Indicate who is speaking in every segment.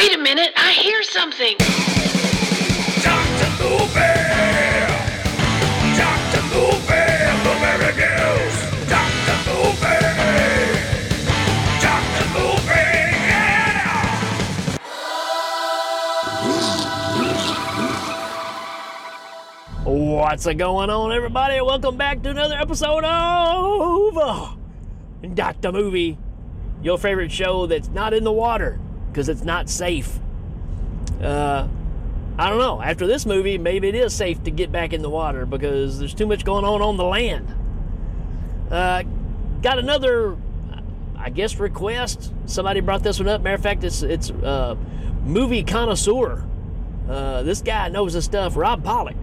Speaker 1: Wait a minute, I hear something.
Speaker 2: Dr. Movie! Dr. Movie! Blueberry News! Dr. Movie! Dr. Movie! Yeah!
Speaker 3: What's a going on, everybody? Welcome back to another episode of Doctor Movie, your favorite show that's not in the water because it's not safe. Uh, I don't know. After this movie, maybe it is safe to get back in the water because there's too much going on on the land. Uh, got another, I guess, request. Somebody brought this one up. Matter of fact, it's it's uh, movie connoisseur. Uh, this guy knows his stuff. Rob Pollock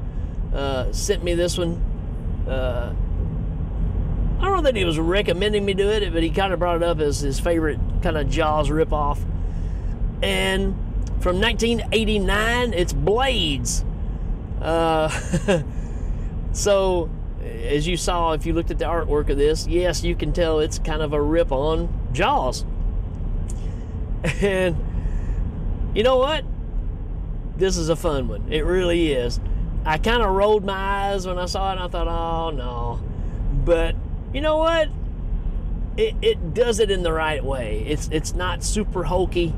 Speaker 3: uh, sent me this one. Uh, I don't know that he was recommending me do it, but he kind of brought it up as his favorite kind of Jaws ripoff. And from 1989, it's Blades. Uh, so, as you saw, if you looked at the artwork of this, yes, you can tell it's kind of a rip on Jaws. And you know what? This is a fun one. It really is. I kind of rolled my eyes when I saw it I thought, oh no. But you know what? It, it does it in the right way. It's it's not super hokey.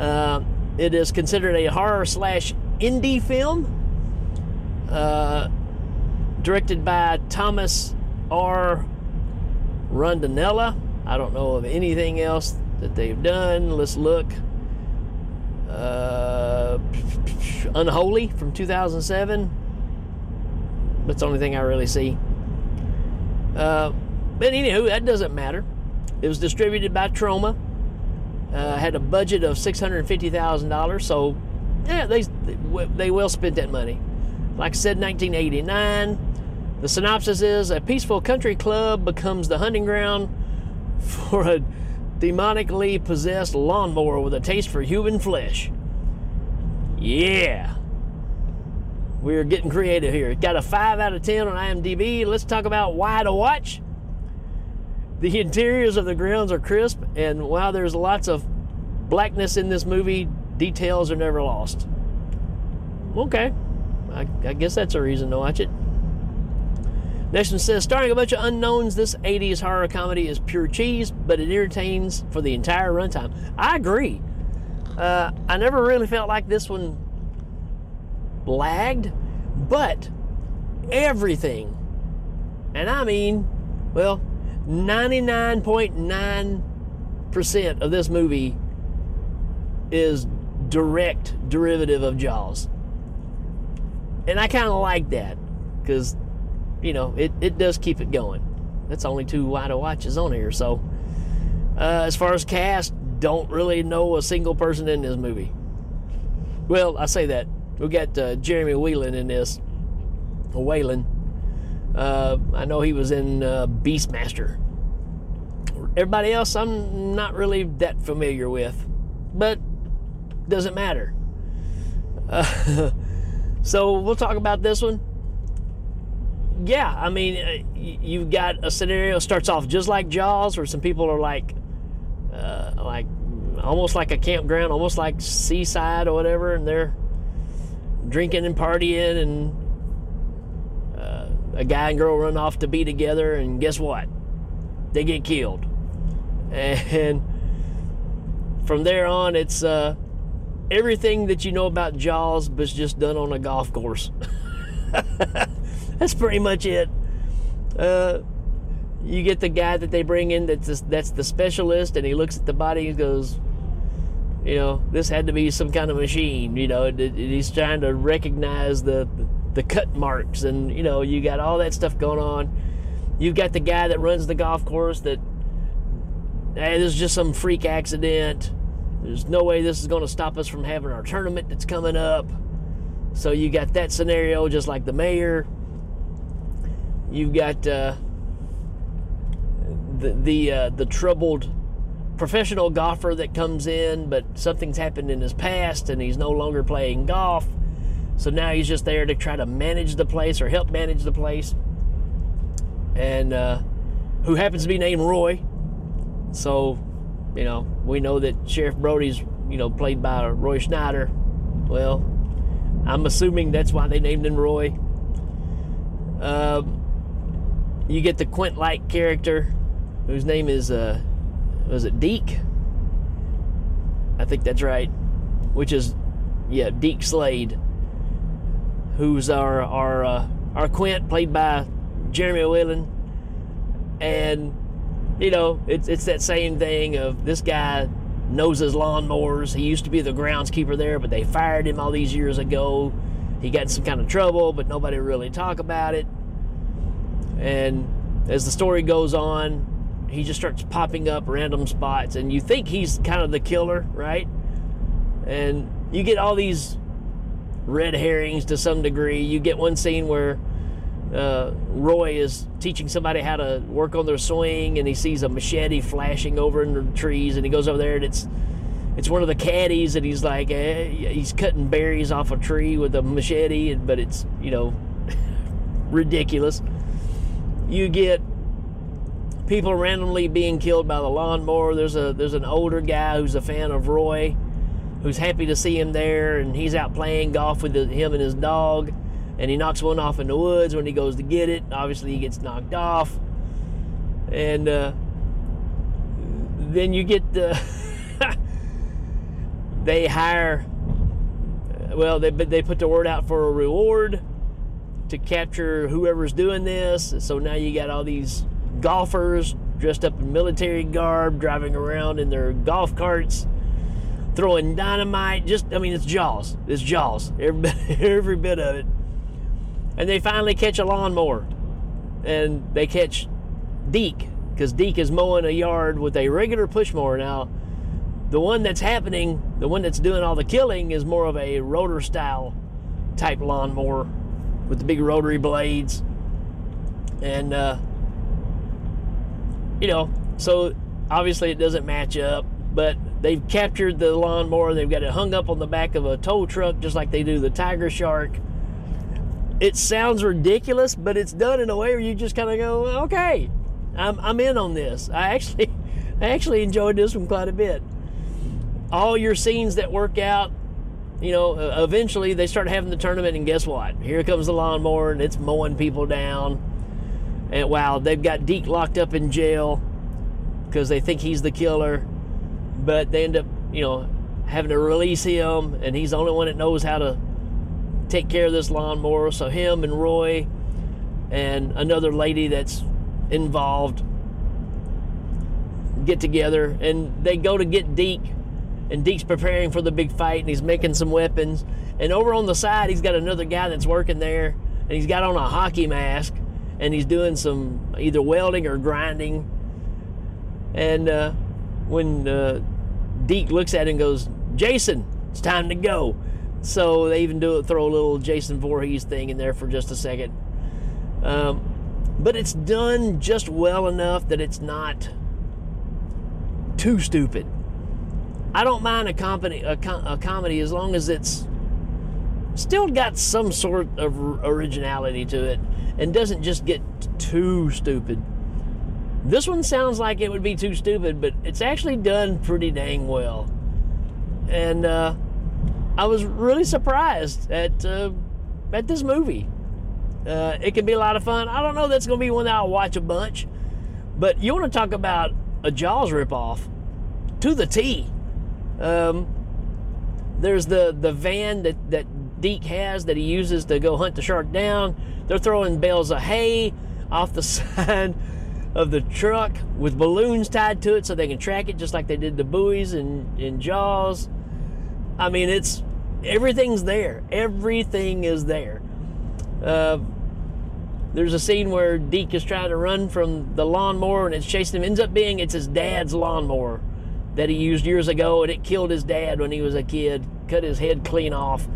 Speaker 3: Uh, it is considered a horror slash indie film. Uh, directed by Thomas R. Rondinella. I don't know of anything else that they've done. Let's look. Uh, Unholy from 2007. That's the only thing I really see. Uh, but anywho, that doesn't matter. It was distributed by Troma. Uh, had a budget of six hundred fifty thousand dollars, so yeah, they they well spent that money. Like I said, 1989. The synopsis is: A peaceful country club becomes the hunting ground for a demonically possessed lawnmower with a taste for human flesh. Yeah. We're getting creative here. Got a 5 out of 10 on IMDb. Let's talk about why to watch. The interiors of the grounds are crisp, and while there's lots of blackness in this movie, details are never lost. Okay. I, I guess that's a reason to watch it. Next one says, starring a bunch of unknowns, this 80s horror comedy is pure cheese, but it entertains for the entire runtime. I agree. Uh, I never really felt like this one lagged, but everything, and I mean, well, 99.9% of this movie is direct derivative of Jaws. And I kind of like that because, you know, it, it does keep it going. That's only two wide watches on here. So, uh, as far as cast, don't really know a single person in this movie. Well, I say that. We got uh, Jeremy Whelan in this. Whalen. Uh, I know he was in uh, Beastmaster. Everybody else, I'm not really that familiar with, but doesn't matter. Uh, so we'll talk about this one. Yeah, I mean, uh, you've got a scenario starts off just like Jaws, where some people are like, uh, like almost like a campground, almost like seaside or whatever, and they're drinking and partying, and a guy and girl run off to be together, and guess what? They get killed, and from there on, it's uh, everything that you know about Jaws, but it's just done on a golf course. that's pretty much it. Uh, you get the guy that they bring in that's that's the specialist, and he looks at the body and goes, you know, this had to be some kind of machine. You know, it, he's trying to recognize the the cut marks, and you know, you got all that stuff going on. You've got the guy that runs the golf course that, hey, this is just some freak accident. There's no way this is going to stop us from having our tournament that's coming up. So you got that scenario, just like the mayor. You've got uh, the the uh, the troubled professional golfer that comes in, but something's happened in his past and he's no longer playing golf. So now he's just there to try to manage the place or help manage the place. And uh, who happens to be named Roy. So, you know, we know that Sheriff Brody's you know, played by Roy Schneider. Well, I'm assuming that's why they named him Roy. Um, you get the Quint like character, whose name is, uh, was it Deke? I think that's right. Which is, yeah, Deke Slade, who's our our uh, our Quint, played by Jeremy Whalen, and you know, it's it's that same thing of this guy knows his lawnmowers. He used to be the groundskeeper there, but they fired him all these years ago. He got in some kind of trouble, but nobody really talk about it. And as the story goes on, he just starts popping up random spots, and you think he's kind of the killer, right? And you get all these red herrings to some degree. You get one scene where uh, Roy is teaching somebody how to work on their swing, and he sees a machete flashing over in the trees, and he goes over there, and it's it's one of the caddies, and he's like eh, he's cutting berries off a tree with a machete, but it's you know ridiculous. You get people randomly being killed by the lawnmower. There's a there's an older guy who's a fan of Roy, who's happy to see him there, and he's out playing golf with the, him and his dog and he knocks one off in the woods when he goes to get it. Obviously, he gets knocked off, and uh, then you get the they hire. Well, they they put the word out for a reward to capture whoever's doing this. So now you got all these golfers dressed up in military garb, driving around in their golf carts, throwing dynamite. Just, I mean, it's Jaws. It's Jaws. Every, every bit of it and they finally catch a lawnmower and they catch Deke because Deke is mowing a yard with a regular push mower. Now, the one that's happening, the one that's doing all the killing, is more of a rotor style type lawnmower with the big rotary blades. And, uh, you know, so obviously it doesn't match up, but they've captured the lawnmower. They've got it hung up on the back of a tow truck just like they do the Tiger Shark it sounds ridiculous, but it's done in a way where you just kind of go, okay, I'm, I'm in on this. I actually, I actually enjoyed this one quite a bit. All your scenes that work out, you know, eventually they start having the tournament, and guess what? Here comes the lawnmower, and it's mowing people down. And wow, they've got Deke locked up in jail because they think he's the killer, but they end up, you know, having to release him, and he's the only one that knows how to take care of this lawnmower. So him and Roy and another lady that's involved get together and they go to get Deke and Deke's preparing for the big fight and he's making some weapons. And over on the side he's got another guy that's working there and he's got on a hockey mask and he's doing some either welding or grinding. And uh, when uh, Deke looks at him and goes, Jason, it's time to go. So they even do it, throw a little Jason Voorhees thing in there for just a second. Um, but it's done just well enough that it's not too stupid. I don't mind a comedy, a, a comedy as long as it's still got some sort of originality to it and doesn't just get too stupid. This one sounds like it would be too stupid, but it's actually done pretty dang well. And uh, I was really surprised at uh, at this movie. Uh, it can be a lot of fun. I don't know that's going to be one that I'll watch a bunch, but you want to talk about a Jaws ripoff to the T. Um, there's the the van that that Deke has that he uses to go hunt the shark down. They're throwing bales of hay off the side of the truck with balloons tied to it so they can track it just like they did the buoys and, in Jaws. I mean, it's everything's there. Everything is there. Uh, there's a scene where Deke is trying to run from the lawnmower and it's chasing him. Ends up being it's his dad's lawnmower that he used years ago and it killed his dad when he was a kid, cut his head clean off.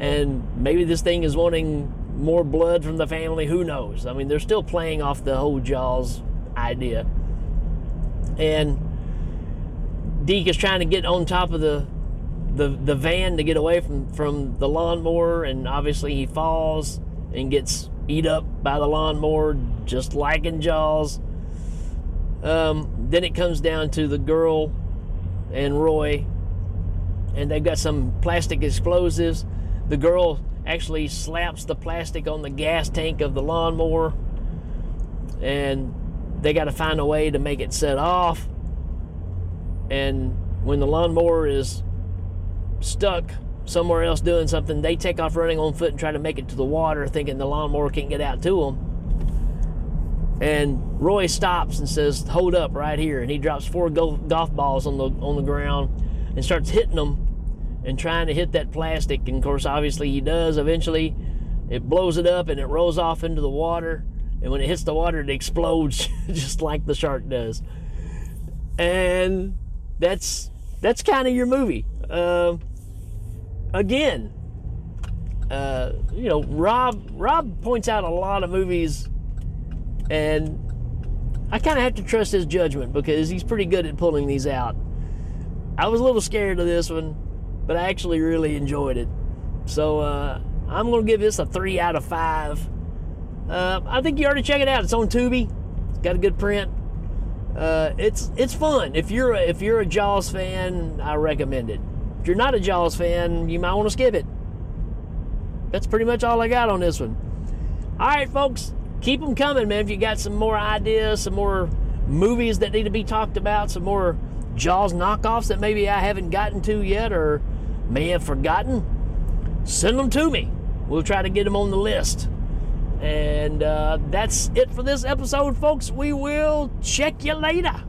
Speaker 3: And maybe this thing is wanting more blood from the family. Who knows? I mean, they're still playing off the whole Jaws idea. And Deke is trying to get on top of the the the van to get away from from the lawnmower, and obviously he falls and gets eat up by the lawnmower, just like in Jaws. Um, then it comes down to the girl and Roy and they've got some plastic explosives. The girl actually slaps the plastic on the gas tank of the lawnmower, and they got to find a way to make it set off. And when the lawnmower is stuck somewhere else doing something, they take off running on foot and try to make it to the water, thinking the lawnmower can't get out to them. And Roy stops and says, "Hold up, right here!" And he drops four golf, balls on the on the ground and starts hitting them and trying to hit that plastic. And of course, obviously, he does. Eventually, it blows it up and it rolls off into the water. And when it hits the water, it explodes just like the shark does. And that's that's kind of your movie. Uh, again, uh, you know, Rob Rob points out a lot of movies, and I kind of have to trust his judgment because he's pretty good at pulling these out. I was a little scared of this one, but I actually really enjoyed it. So uh, I'm going to give this a three out of five. Uh, I think you already check it out. It's on Tubi. It's got a good print. Uh, it's it's fun. If you're a, if you're a Jaws fan, I recommend it. If you're not a Jaws fan, you might want to skip it. That's pretty much all I got on this one. All right, folks, keep them coming, man. If you got some more ideas, some more movies that need to be talked about, some more Jaws knockoffs that maybe I haven't gotten to yet or may have forgotten, send them to me. We'll try to get them on the list. And uh, that's it for this episode, folks. We will check you later.